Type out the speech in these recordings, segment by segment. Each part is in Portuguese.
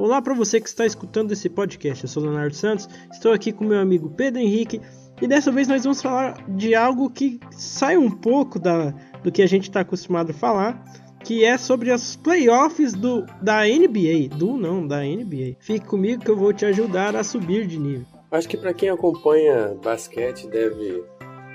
Olá para você que está escutando esse podcast. Eu sou Leonardo Santos, estou aqui com meu amigo Pedro Henrique e dessa vez nós vamos falar de algo que sai um pouco da, do que a gente está acostumado a falar, que é sobre as playoffs do, da NBA. Do não, da NBA. Fique comigo que eu vou te ajudar a subir de nível. Acho que para quem acompanha basquete deve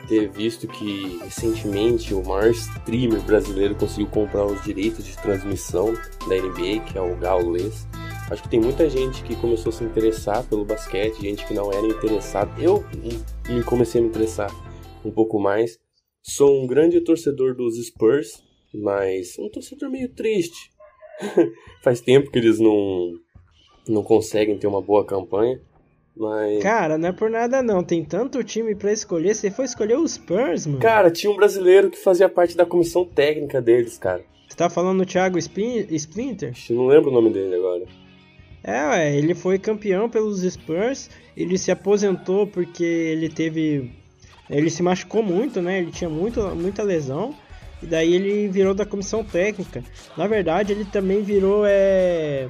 ter visto que recentemente o maior streamer brasileiro conseguiu comprar os direitos de transmissão da NBA, que é o Gaules. Acho que tem muita gente que começou a se interessar pelo basquete, gente que não era interessada. Eu me comecei a me interessar um pouco mais. Sou um grande torcedor dos Spurs, mas um torcedor meio triste. Faz tempo que eles não não conseguem ter uma boa campanha. Mas... Cara, não é por nada não. Tem tanto time para escolher. Você foi escolher os Spurs, mano? Cara, tinha um brasileiro que fazia parte da comissão técnica deles, cara. Você tá falando do Thiago Splinter? Não lembro o nome dele agora. É, ele foi campeão pelos Spurs. Ele se aposentou porque ele teve. Ele se machucou muito, né? Ele tinha muito, muita lesão. E daí ele virou da comissão técnica. Na verdade, ele também virou é,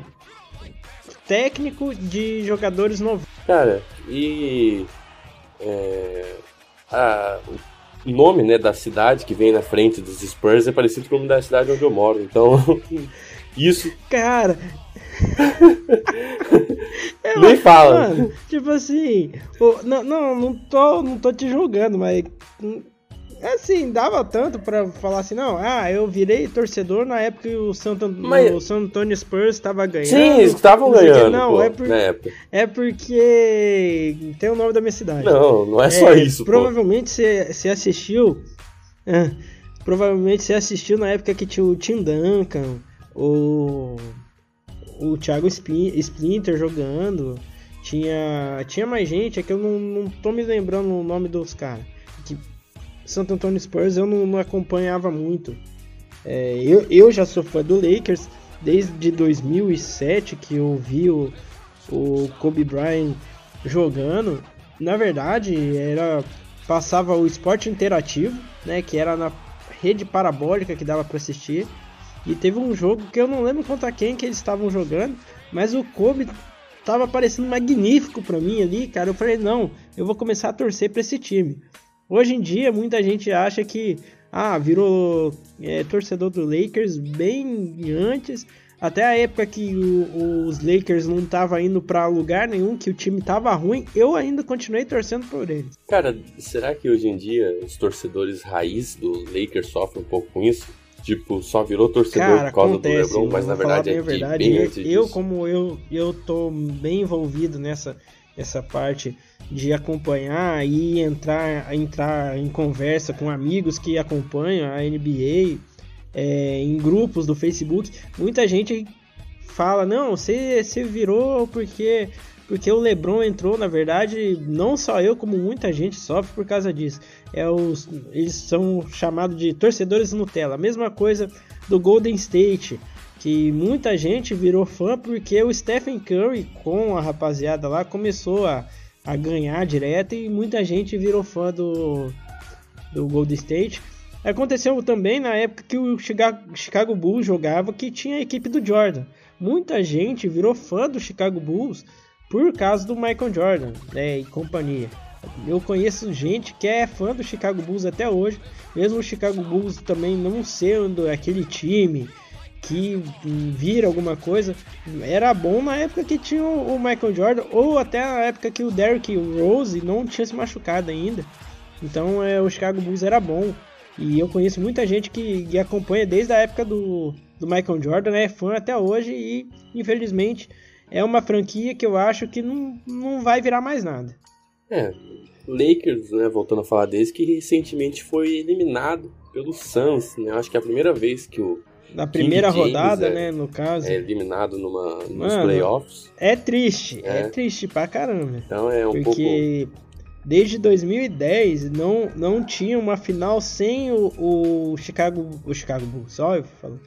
técnico de jogadores novos. Cara, e. É, a, o nome né, da cidade que vem na frente dos Spurs é parecido com o nome da cidade onde eu moro. Então, isso. Cara, é, Nem fala. Mano, tipo assim, não, não, não, tô, não tô te julgando, mas assim, dava tanto pra falar assim, não, ah, eu virei torcedor na época que o Santo, mas... o San Antonio Spurs estava ganhando. Sim, eles estavam ganhando. Não, pô, é, por, é porque tem o nome da minha cidade. Não, não é, é só isso. Provavelmente você assistiu. É, provavelmente você assistiu na época que tinha o Tim Duncan, o o Thiago Splinter jogando. Tinha, tinha mais gente, é que eu não, não tô me lembrando o nome dos caras. Que Santo Antônio Spurs eu não, não acompanhava muito. É, eu, eu já sou fã do Lakers desde 2007 que eu vi o, o Kobe Bryant jogando. Na verdade, era passava o esporte interativo, né, que era na rede parabólica que dava para assistir. E teve um jogo que eu não lembro contra quem que eles estavam jogando, mas o Kobe tava parecendo magnífico para mim ali, cara. Eu falei, não, eu vou começar a torcer para esse time. Hoje em dia, muita gente acha que ah, virou é, torcedor do Lakers bem antes, até a época que o, os Lakers não estavam indo para lugar nenhum, que o time tava ruim, eu ainda continuei torcendo por eles. Cara, será que hoje em dia os torcedores raiz do Lakers sofrem um pouco com isso? Tipo, só virou torcedor Cara, por causa acontece, do LeBron, mas na verdade é verdade, bem eu, antes eu como eu eu tô bem envolvido nessa essa parte de acompanhar e entrar entrar em conversa com amigos que acompanham a NBA é, em grupos do Facebook, muita gente fala não, você você virou porque porque o LeBron entrou, na verdade, não só eu, como muita gente sofre por causa disso. É os, eles são chamados de torcedores Nutella. Mesma coisa do Golden State, que muita gente virou fã porque o Stephen Curry, com a rapaziada lá, começou a, a ganhar direto e muita gente virou fã do, do Golden State. Aconteceu também na época que o Chicago Bulls jogava, que tinha a equipe do Jordan. Muita gente virou fã do Chicago Bulls por causa do Michael Jordan né, e companhia. Eu conheço gente que é fã do Chicago Bulls até hoje, mesmo o Chicago Bulls também não sendo aquele time que vira alguma coisa, era bom na época que tinha o Michael Jordan ou até na época que o Derrick Rose não tinha se machucado ainda. Então é, o Chicago Bulls era bom. E eu conheço muita gente que, que acompanha desde a época do, do Michael Jordan, é fã até hoje e infelizmente é uma franquia que eu acho que não, não vai virar mais nada. É, Lakers, né, voltando a falar deles, que recentemente foi eliminado pelo Suns, né? Acho que é a primeira vez que o na primeira King rodada, James né, no caso. É eliminado numa, nos Mano, playoffs. É triste, é. é. triste pra caramba. Então é um porque pouco... desde 2010 não, não tinha uma final sem o, o Chicago o Chicago Bulls, só eu falo.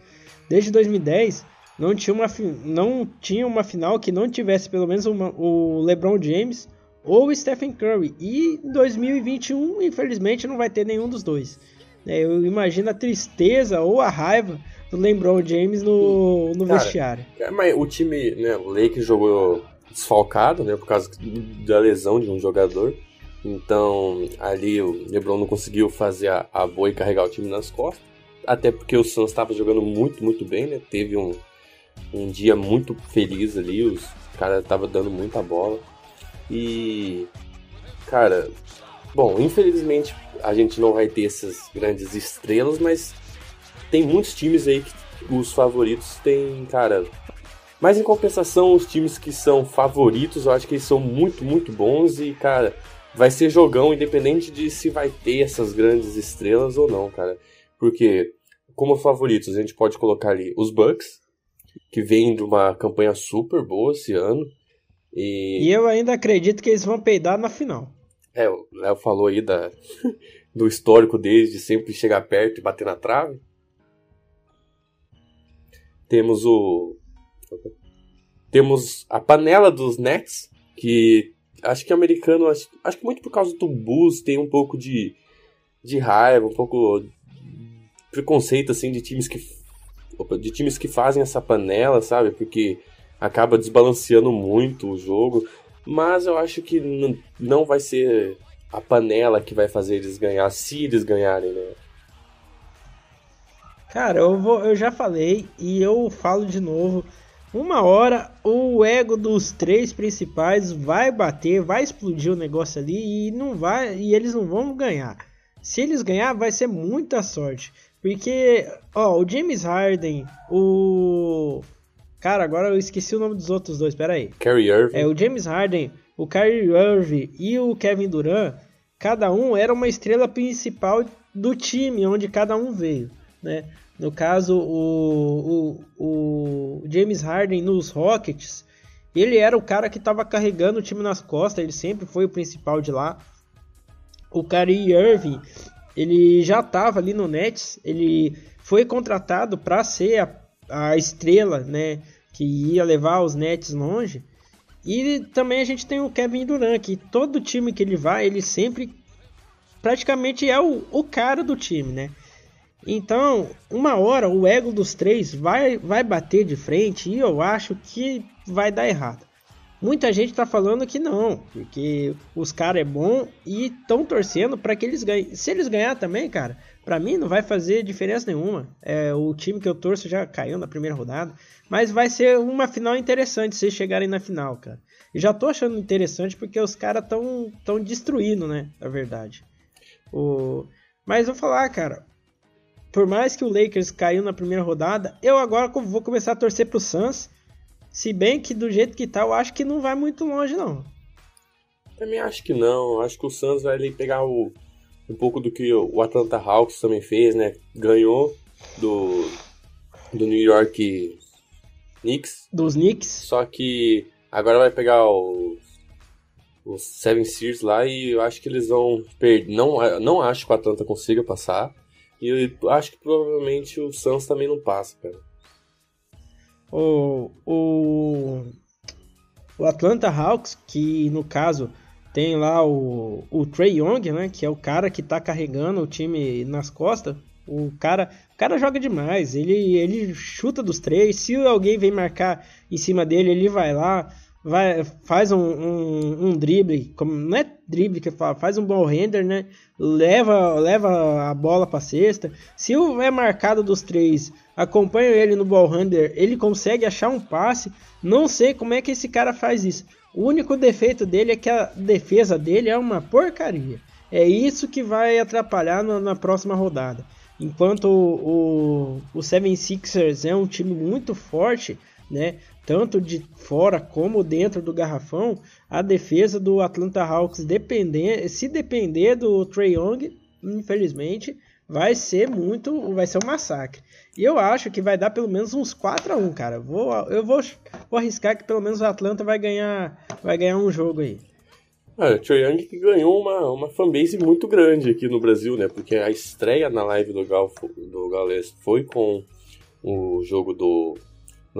Desde 2010 não tinha uma, não tinha uma final que não tivesse pelo menos uma, o LeBron James ou o Stephen Curry. E em 2021, infelizmente, não vai ter nenhum dos dois. É, eu imagino a tristeza ou a raiva do LeBron James no, no Cara, vestiário. É, mas o time, né, o Lakers jogou desfalcado, né, por causa da lesão de um jogador. Então, ali o LeBron não conseguiu fazer a, a boa e carregar o time nas costas. Até porque o Suns estava jogando muito, muito bem, né? Teve um, um dia muito feliz ali, os caras estavam dando muita bola. E, cara, bom, infelizmente a gente não vai ter essas grandes estrelas, mas tem muitos times aí que os favoritos têm, cara. Mas em compensação, os times que são favoritos, eu acho que eles são muito, muito bons e, cara, vai ser jogão independente de se vai ter essas grandes estrelas ou não, cara. Porque, como favoritos, a gente pode colocar ali os Bucks, que vem de uma campanha super boa esse ano. E, E eu ainda acredito que eles vão peidar na final. é, o Léo falou aí da, do histórico deles de sempre chegar perto e bater na trave. Temos o. Temos a panela dos Nets, que acho que americano, acho, acho que muito por causa do Bulls tem um pouco de, de raiva, um pouco de preconceito assim de times que de times que fazem essa panela, sabe? Porque acaba desbalanceando muito o jogo, mas eu acho que não vai ser a panela que vai fazer eles ganhar se eles ganharem, né? Cara, eu, vou, eu já falei e eu falo de novo. Uma hora o ego dos três principais vai bater, vai explodir o negócio ali e não vai e eles não vão ganhar. Se eles ganhar, vai ser muita sorte, porque ó, o James Harden, o cara, agora eu esqueci o nome dos outros dois, pera aí. Kyrie Irving, É, o James Harden, o Kyrie Irving e o Kevin Durant, cada um era uma estrela principal do time, onde cada um veio, né? No caso, o, o, o James Harden nos Rockets, ele era o cara que estava carregando o time nas costas, ele sempre foi o principal de lá. O Kyrie Irving, ele já estava ali no Nets, ele foi contratado para ser a, a estrela, né, que ia levar os Nets longe. E também a gente tem o Kevin Durant, que todo time que ele vai, ele sempre praticamente é o, o cara do time, né? Então, uma hora o ego dos três vai, vai bater de frente e eu acho que vai dar errado. Muita gente tá falando que não, porque os caras é bom e estão torcendo para que eles ganhem. Se eles ganhar também, cara, para mim não vai fazer diferença nenhuma. É, o time que eu torço já caiu na primeira rodada, mas vai ser uma final interessante se chegarem na final, cara. E já tô achando interessante porque os caras tão tão destruindo, né, na verdade. O... Mas vou falar, cara, por mais que o Lakers caiu na primeira rodada, eu agora vou começar a torcer pro Suns. Se bem que do jeito que tá, eu acho que não vai muito longe, não. Também acho que não. Acho que o Suns vai ali pegar o, um pouco do que o Atlanta Hawks também fez, né? Ganhou do, do New York Knicks. Dos Knicks. Só que agora vai pegar o, os Seven Series lá e eu acho que eles vão perder. Não, não acho que o Atlanta consiga passar. E eu acho que provavelmente o Suns também não passa, cara. O, o, o Atlanta Hawks, que no caso tem lá o, o Trey Young, né? Que é o cara que tá carregando o time nas costas. O cara, o cara joga demais. Ele, ele chuta dos três. Se alguém vem marcar em cima dele, ele vai lá, vai, faz um, um, um drible, como, não é drible que fala, faz um ball render, né? Leva, leva a bola para cesta. Se o é marcado dos três, acompanha ele no ball render, ele consegue achar um passe. Não sei como é que esse cara faz isso. O único defeito dele é que a defesa dele é uma porcaria. É isso que vai atrapalhar na, na próxima rodada. Enquanto o, o, o 76ers é um time muito forte, né? Tanto de fora como dentro do garrafão, a defesa do Atlanta Hawks, depender, se depender do Trey Young, infelizmente, vai ser muito, vai ser um massacre. E eu acho que vai dar pelo menos uns 4 a 1, cara. Vou, eu vou, vou arriscar que pelo menos o Atlanta vai ganhar, vai ganhar um jogo aí. Ah, o Trae Young que ganhou uma, uma fanbase muito grande aqui no Brasil, né? Porque a estreia na live do Gal, do Gaules foi com o jogo do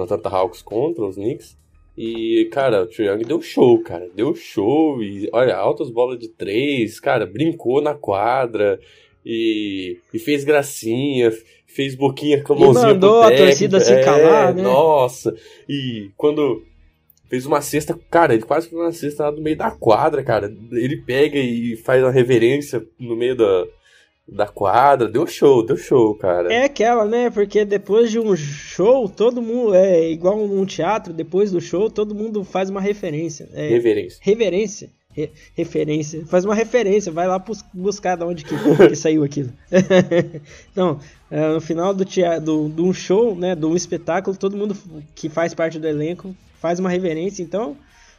Atlanta Hawks contra os Knicks. E, cara, o Trae Young deu show, cara. Deu show. E, olha, altas bolas de três, cara, brincou na quadra. E, e fez gracinha, fez boquinha com a mãozinha e mandou pro a torcida se é, calar, né? Nossa, e quando fez uma cesta, cara, ele quase fez uma cesta lá no meio da quadra, cara. Ele pega e faz uma reverência no meio da, da quadra. Deu show, deu show, cara. É aquela, né? Porque depois de um show, todo mundo é igual num teatro, depois do show, todo mundo faz uma referência. É, reverência. Reverência. Re referência. Faz uma referência, vai lá buscar de onde que, que saiu aquilo. então, é, no final do, teatro, do, do um show, né, de um espetáculo, todo mundo que faz parte do elenco faz uma reverência, então,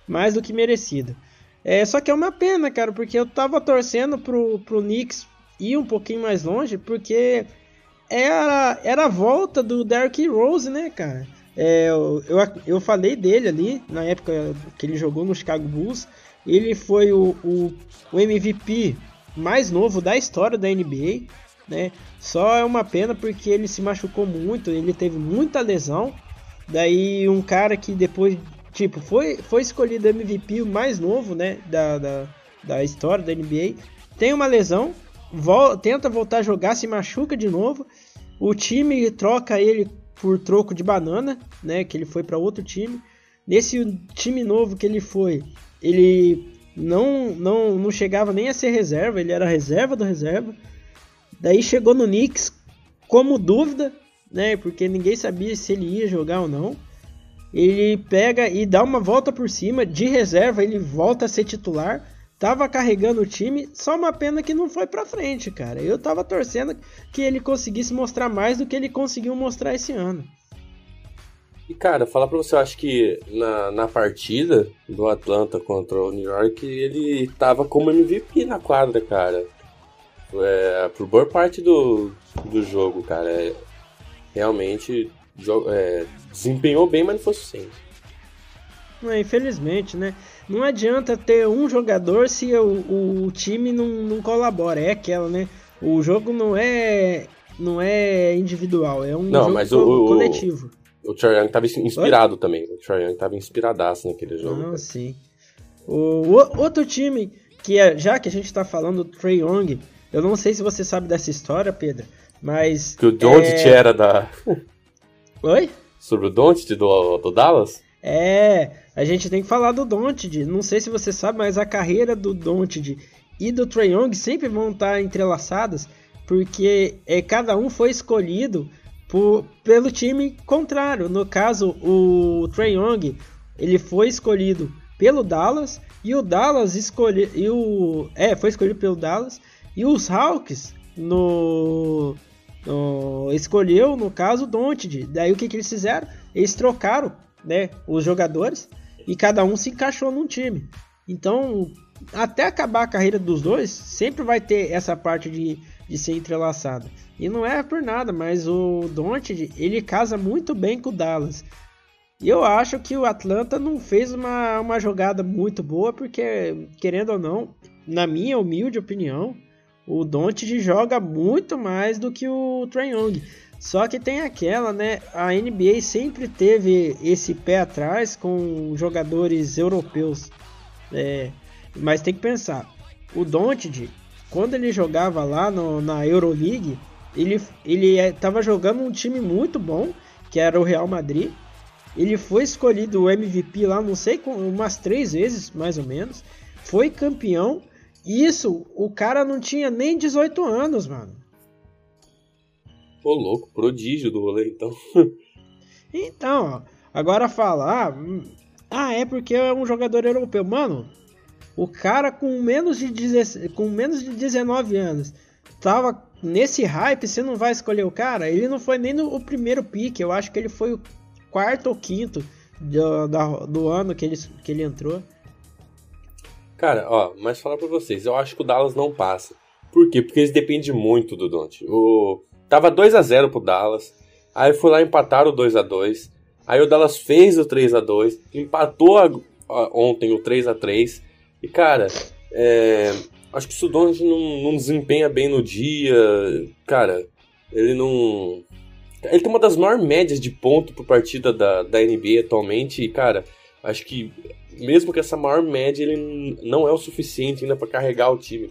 mais do que merecido. É, só que é uma pena, cara, porque eu tava torcendo pro, pro Knicks ir um pouquinho mais longe, porque era, era a volta do Derrick Rose, né, cara? É, eu, eu, falei dele ali, na época que ele jogou no Chicago Bulls. Ele foi o, o, o MVP mais novo da história da NBA, né? Só é uma pena porque ele se machucou muito, ele teve muita lesão Daí um cara que depois, tipo, foi, foi escolhido MVP mais novo, né, da, da, da história da NBA, tem uma lesão, vol tenta voltar a jogar, se machuca de novo, o time troca ele por troco de banana, né, que ele foi para outro time. Nesse time novo que ele foi, ele não, não, não chegava nem a ser reserva, ele era reserva do reserva. Daí chegou no Knicks como dúvida, né? Porque ninguém sabia se ele ia jogar ou não. Ele pega e dá uma volta por cima, de reserva, ele volta a ser titular. Tava carregando o time, só uma pena que não foi pra frente, cara. Eu tava torcendo que ele conseguisse mostrar mais do que ele conseguiu mostrar esse ano. E cara, falar pra você, eu acho que na, na partida do Atlanta contra o New York, ele tava como MVP na quadra, cara. É, por boa parte do, do jogo, cara. É, realmente é, desempenhou bem, mas não foi suficiente. É, infelizmente, né? Não adianta ter um jogador se o, o time não, não colabora. É aquela, né? O jogo não é não é individual, é um não, jogo mas o, coletivo. O, o Young tava inspirado Oi? também. O Trae Young tava inspiradaço naquele jogo. Não, sim. O, o, outro time que é, já que a gente tá falando do Trae Young, eu não sei se você sabe dessa história, Pedro, mas. Que o Doncic é... era da. Oi? Sobre o Doncic do, do Dallas? É, a gente tem que falar do Doncic. Não sei se você sabe, mas a carreira do Doncic e do Trae Young sempre vão estar entrelaçadas, porque é, cada um foi escolhido por, pelo time contrário. No caso, o Trae Young ele foi escolhido pelo Dallas e o Dallas escolheu, e o é, foi escolhido pelo Dallas e os Hawks no uh, escolheu, no caso, o. Daí o que, que eles fizeram? Eles trocaram né, os jogadores e cada um se encaixou num time. Então, até acabar a carreira dos dois, sempre vai ter essa parte de, de ser entrelaçada. E não é por nada, mas o Doncic, ele casa muito bem com o Dallas. E eu acho que o Atlanta não fez uma, uma jogada muito boa, porque, querendo ou não, na minha humilde opinião, o Doncic joga muito mais do que o Trae Young. Só que tem aquela, né? A NBA sempre teve esse pé atrás com jogadores europeus. É, mas tem que pensar, o Doncic, quando ele jogava lá no, na Euroleague, ele ele estava jogando um time muito bom, que era o Real Madrid. Ele foi escolhido o MVP lá, não sei, umas três vezes mais ou menos. Foi campeão isso, o cara não tinha nem 18 anos, mano. Pô, louco, prodígio do rolê, então. então, ó, agora falar. Ah, hum, ah, é porque é um jogador europeu. Mano, o cara com menos de, 16, com menos de 19 anos tava nesse hype, você não vai escolher o cara? Ele não foi nem no o primeiro pique, eu acho que ele foi o quarto ou quinto do, do, do ano que ele, que ele entrou. Cara, ó, mas falar pra vocês, eu acho que o Dallas não passa. Por quê? Porque eles dependem muito do Don't. O... Tava 2 a 0 pro Dallas. Aí foi lá empatar o 2 a 2 Aí o Dallas fez o 3 a 2 empatou a... A... ontem o 3 a 3 E, cara, é... acho que o Don't não, não desempenha bem no dia, cara, ele não. Ele tem uma das maiores médias de ponto por partida da, da NBA atualmente. E, cara, acho que mesmo que essa maior média, ele não é o suficiente ainda para carregar o time.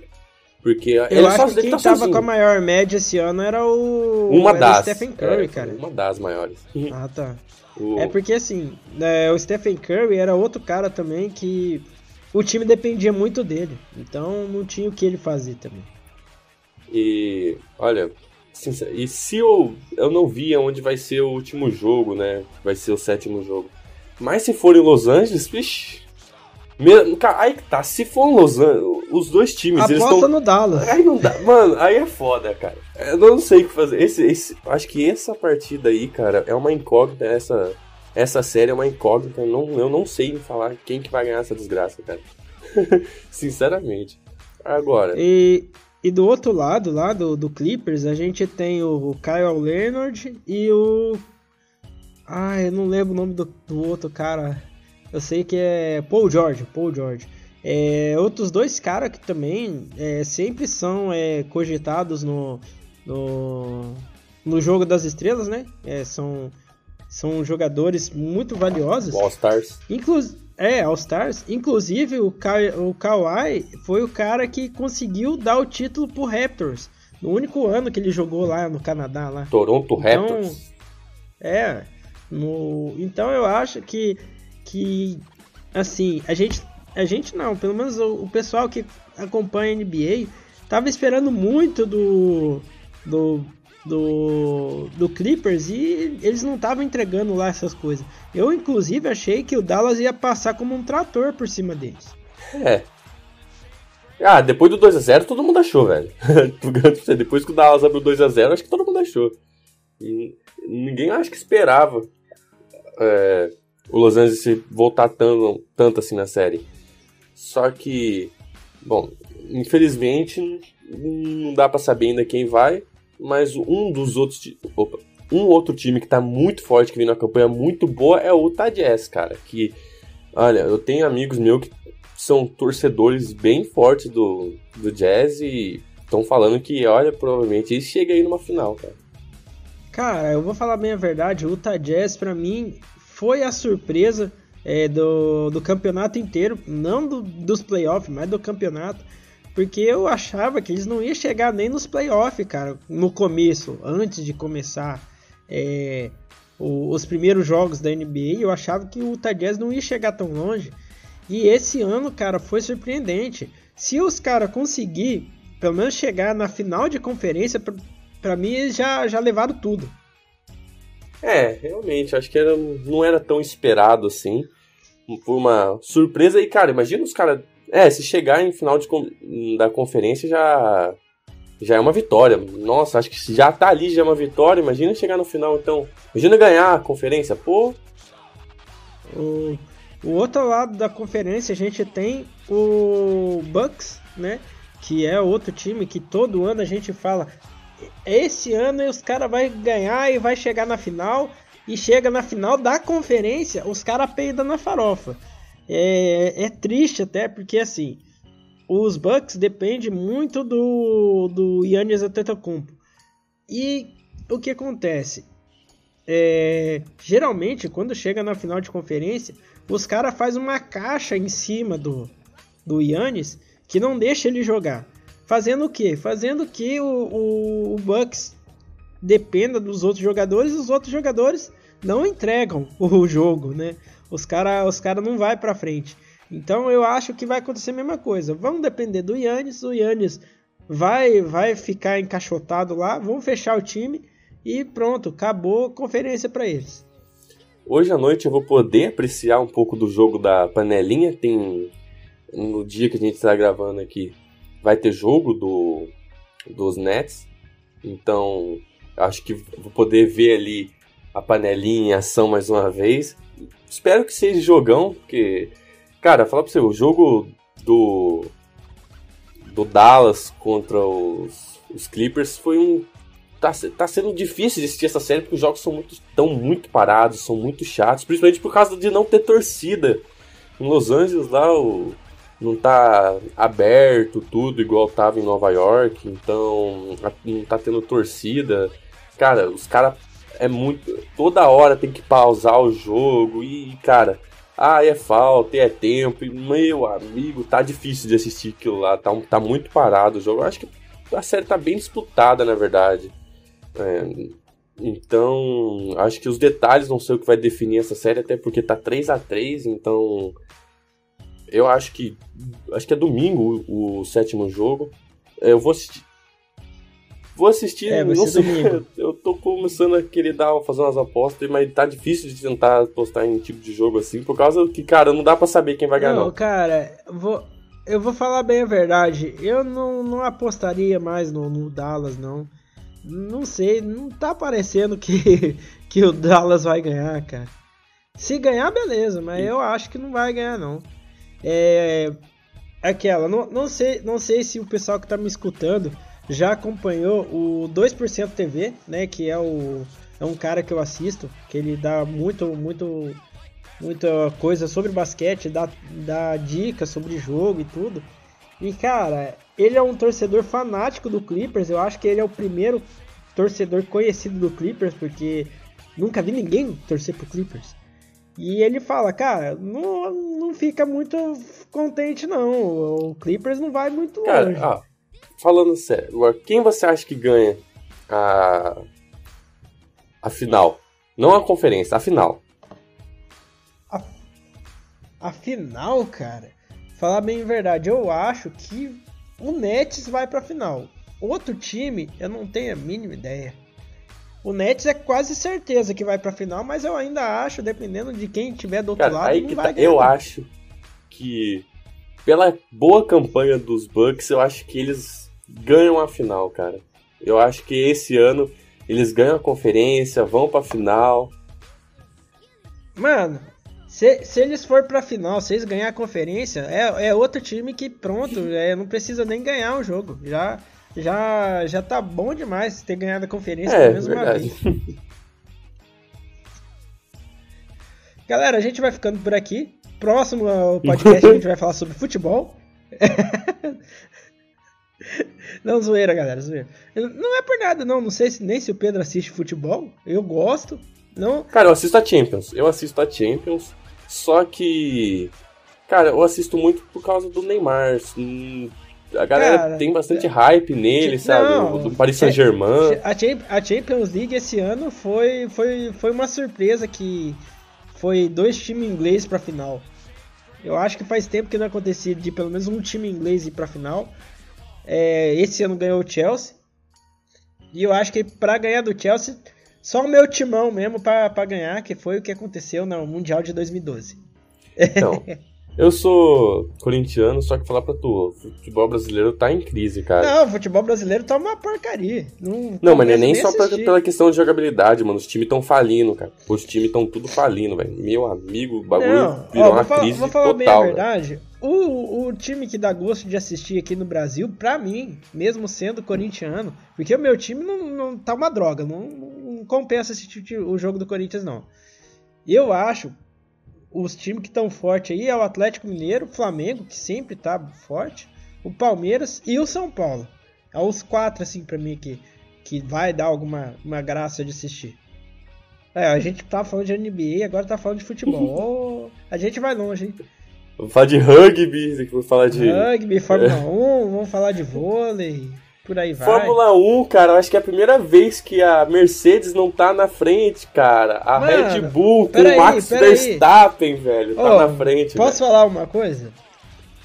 Porque eu ele acho só, que ele quem tá tava sozinho. com a maior média esse ano era o, Uma era das. o Stephen Curry, é, cara. Uma das maiores. Ah, tá. O- É porque assim, né, o Stephen Curry era outro cara também que o time dependia muito dele. Então não tinha o que ele fazer também. E olha, sincer- e se eu, eu não vi onde vai ser o último jogo, né? Vai ser o sétimo jogo. Mas se for em Los Angeles, vixi. cara, aí que tá, se for em Los Angeles, os dois times, eles Aposta estão. no Dallas. Aí não dá, mano, aí é foda, cara. Eu não sei o que fazer. Esse, esse, acho que essa partida aí, cara, é uma incógnita. Essa, essa série é uma incógnita. Eu não, eu não sei falar quem que vai ganhar essa desgraça, cara. Sinceramente. Agora, E, e do outro lado, lá do, do Clippers, a gente tem o, o Kyle Leonard e o. Ah, eu não lembro o nome do, do outro cara. Eu sei que é Paul George. Paul George. É, outros dois caras que também é, sempre são é, cogitados no, no, no jogo das estrelas, né? É, são, são jogadores muito valiosos. o All Stars. Inclu é, All Stars. Inclusive, o, Ka o Kawhi foi o cara que conseguiu dar o título pro Raptors. No único ano que ele jogou lá no Canadá. Lá. Toronto Então, Raptors. É. No, então eu acho que, que assim, a gente, a gente não, pelo menos o, o pessoal que acompanha a NBA tava esperando muito do, do, do, do Clippers e eles não estavam entregando lá essas coisas. Eu, inclusive, achei que o Dallas ia passar como um trator por cima deles. É. Ah, depois do 2x0 todo mundo achou, velho. Depois que o Dallas abriu 2x0, acho que todo mundo achou. E ninguém acho que esperava é, o Los Angeles se voltar tanto assim na série. Só que, bom, infelizmente não dá pra saber ainda quem vai, mas um dos outros. Opa, um outro time que tá muito forte, que vem numa campanha muito boa, é o Jazz, cara. Que, olha, eu tenho amigos meus que são torcedores bem fortes do, do Jazz e estão falando que, olha, provavelmente ele chega aí numa final, cara. Cara, eu vou falar bem a verdade, o Utah Jazz pra mim foi a surpresa é, do, do campeonato inteiro, não do- dos playoffs, mas do campeonato, porque eu achava que eles não iam chegar nem nos playoffs, cara, no começo, antes de começar é, o- os primeiros jogos da NBA, eu achava que o Utah não ia chegar tão longe, e esse ano, cara, foi surpreendente. Se os caras conseguir pelo menos chegar na final de conferência, pra mim eles já, já levaram tudo. É, realmente, acho que era, não era tão esperado assim. Por uma surpresa. E, cara, imagina os caras. É, se chegar em final de, da conferência já. Já é uma vitória. Nossa, acho que já tá ali já é uma vitória. Imagina chegar no final, então. Imagina ganhar a conferência. Pô, O, o outro lado da conferência a gente tem o Bucks, né? Que é outro time que todo ano a gente fala. Esse ano os caras vai ganhar e vai chegar na final. E chega na final da conferência, os caras peidam na farofa. É, é triste até, porque assim, os Bucks dependem muito do, do Yannis Antetokounmpo. E o que acontece? É, geralmente, quando chega na final de conferência, os caras fazem uma caixa em cima do, do Yannis que não deixa ele jogar. Fazendo o quê? Fazendo que o, o, o Bucks dependa dos outros jogadores os outros jogadores não entregam o jogo, né? Os caras os cara não vai para frente. Então eu acho que vai acontecer a mesma coisa. Vamos depender do Yannis, o Yannis vai vai ficar encaixotado lá, vão fechar o time e pronto, acabou a conferência para eles. Hoje à noite eu vou poder apreciar um pouco do jogo da panelinha. Tem. No dia que a gente está gravando aqui, vai ter jogo do, dos Nets. Então, acho que vou poder ver ali a panelinha em ação mais uma vez. Espero que seja jogão, porque. Cara, falar pra você, o jogo do. Do Dallas contra os, os Clippers foi um tá, tá sendo difícil de assistir essa série porque os jogos são muito, tão muito parados, são muito chatos, principalmente por causa de não ter torcida. Em Los Angeles lá o, não tá aberto tudo igual tava em Nova York, então não tá tendo torcida. Cara, os caras é muito. Toda hora tem que pausar o jogo e, cara, ah, é falta, é tempo. E, meu amigo, tá difícil de assistir aquilo lá. Tá, tá muito parado o jogo. Eu acho que a série tá bem disputada, na verdade. É, então, acho que os detalhes não sei o que vai definir essa série, até porque tá 3 a 3 então. Eu acho que. Acho que é domingo o, o sétimo jogo. Eu vou assistir. Vou assistir, é, não sei. Domingo. Eu tô começando a querer dar, fazer umas apostas, mas tá difícil de tentar apostar em tipo de jogo assim, por causa que, cara, não dá para saber quem vai ganhar. Não, não. cara, vou, eu vou falar bem a verdade. Eu não, não apostaria mais no, no Dallas, não. Não sei, não tá parecendo que, que o Dallas vai ganhar, cara. Se ganhar, beleza, mas eu acho que não vai ganhar, não. É. Aquela, não, não, sei, não sei se o pessoal que tá me escutando já acompanhou o 2% TV, né? Que é, o, é um cara que eu assisto, que ele dá muito, muito, muita coisa sobre basquete, dá, dá dicas sobre jogo e tudo. E cara, ele é um torcedor fanático do Clippers. Eu acho que ele é o primeiro torcedor conhecido do Clippers, porque nunca vi ninguém torcer pro Clippers. E ele fala, cara, não, não fica muito contente não. O Clippers não vai muito cara, longe. Ah, falando sério, quem você acha que ganha a a final? Não a conferência, a final. A, a final, cara. Falar bem a verdade, eu acho que o Nets vai pra final. Outro time, eu não tenho a mínima ideia. O Nets é quase certeza que vai pra final, mas eu ainda acho, dependendo de quem tiver do outro Cara, lado, aí que tá. Eu acho que pela boa campanha dos Bucks, eu acho que eles ganham a final, cara. Eu acho que esse ano eles ganham a conferência, vão pra final. Mano, se, se eles for pra final, se eles ganhar a conferência, é, é outro time que pronto, é, não precisa nem ganhar o jogo. Já, já, já tá bom demais ter ganhado a conferência É, pelo menos uma verdade. vez. Galera, a gente vai ficando por aqui. Próximo ao podcast a gente vai falar sobre futebol. Não, zoeira, galera, zoeira. Não é por nada, não. Não sei se, nem se o Pedro assiste futebol. Eu gosto. Não, Cara, eu assisto a Champions. Eu assisto a Champions. Só que. Cara, eu assisto muito por causa do Neymar. Hum, A galera Cara, tem bastante hype nele, sabe? Não, do Paris Saint-Germain. A Champions League esse ano foi, foi, foi uma surpresa que foi dois times ingleses pra final. Eu acho que faz tempo que não acontecia de pelo menos um time inglês ir pra final. É, esse ano ganhou o Chelsea. E eu acho que pra ganhar do Chelsea, só o meu timão mesmo pra ganhar, que foi o que aconteceu no Mundial de 2012. Então, eu sou corintiano, só que falar pra tu, o futebol brasileiro tá em crise, cara. Não, o futebol brasileiro tá uma porcaria. Não, Não, mas não é nem só pra- pela questão de jogabilidade, mano. Os times tão falindo, cara. Os times tão tudo falindo, velho. Meu amigo, o bagulho Não, virou ó, uma vou falar, crise vou falar bem a total, verdade. O, o time que dá gosto de assistir aqui no Brasil, pra mim, mesmo sendo corintiano, porque o meu time não, não tá uma droga, não, não compensa assistir o jogo do Corinthians, não. Eu acho os times que estão fortes aí é o Atlético Mineiro, o Flamengo, que sempre tá forte, o Palmeiras e o São Paulo. É os quatro, assim, pra mim, que, que vai dar alguma uma graça de assistir. É, a gente tá falando de NBA, agora tá falando de futebol. Ô, a gente vai longe, hein? Vou falar de rugby, vou falar de. Rugby, Fórmula 1, vamos falar de vôlei, por aí vai. Fórmula 1, cara, acho que é a primeira vez que a Mercedes não tá na frente, cara. A Mano, Red Bull com o Max. Verstappen, velho, tá na frente. Posso falar uma coisa? velho.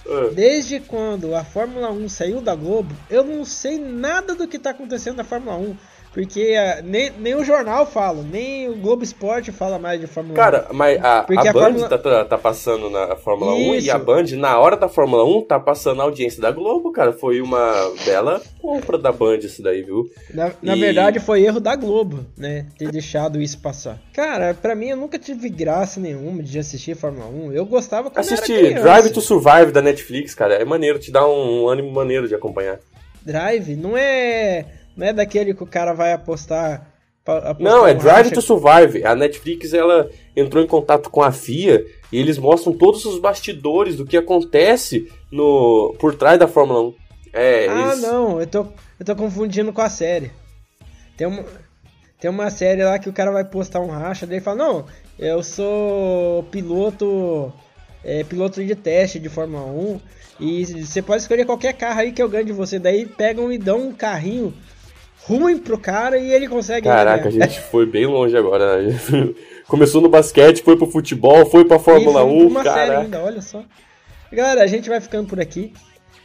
Ah. Desde quando a Fórmula 1 saiu da Globo, eu não sei nada do que tá acontecendo na Fórmula 1. Porque ah, nem, nem o jornal fala, nem o Globo Esporte fala mais de Fórmula 1. Cara, mas a, a a Band Fórmula- tá, tá, tá passando na Fórmula 1 e Isso. a Band, na hora da Fórmula 1, tá passando a audiência da Globo, cara. Foi uma bela compra da Band isso daí, viu? Na, na E- verdade, foi erro da Globo, né? Ter deixado isso passar. Cara, pra mim, eu nunca tive graça nenhuma de assistir Fórmula 1. Eu gostava quando criança. Drive to Survive da Netflix, cara. É maneiro, te dá um, um ânimo maneiro de acompanhar. Drive não é, não é daquele que o cara vai apostar. apostar Não, é Drive racha- to Survive. A Netflix, ela entrou em contato com a FIA e eles mostram todos os bastidores do que acontece no por trás da Fórmula 1. É, Ah, eles- não, eu tô, eu tô confundindo com a série. Tem uma, tem uma série lá que o cara vai postar um racha, daí ele fala, não, Eu sou piloto é, piloto de teste de Fórmula 1 e você pode escolher qualquer carro aí que eu ganho de você. Daí pegam e dão um carrinho ruim pro cara e ele consegue. Caraca, a gente foi bem longe agora. Começou no basquete, foi pro futebol, foi pra Fórmula e 1. Uma série ainda, olha só. Galera, a gente vai ficando por aqui.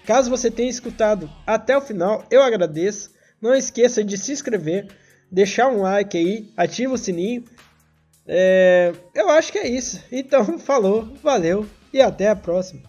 Caso você tenha escutado até o final, eu agradeço. Não esqueça de se inscrever, deixar um like aí, ativa o sininho. É, eu acho que é isso. Então, falou, valeu e até a próxima.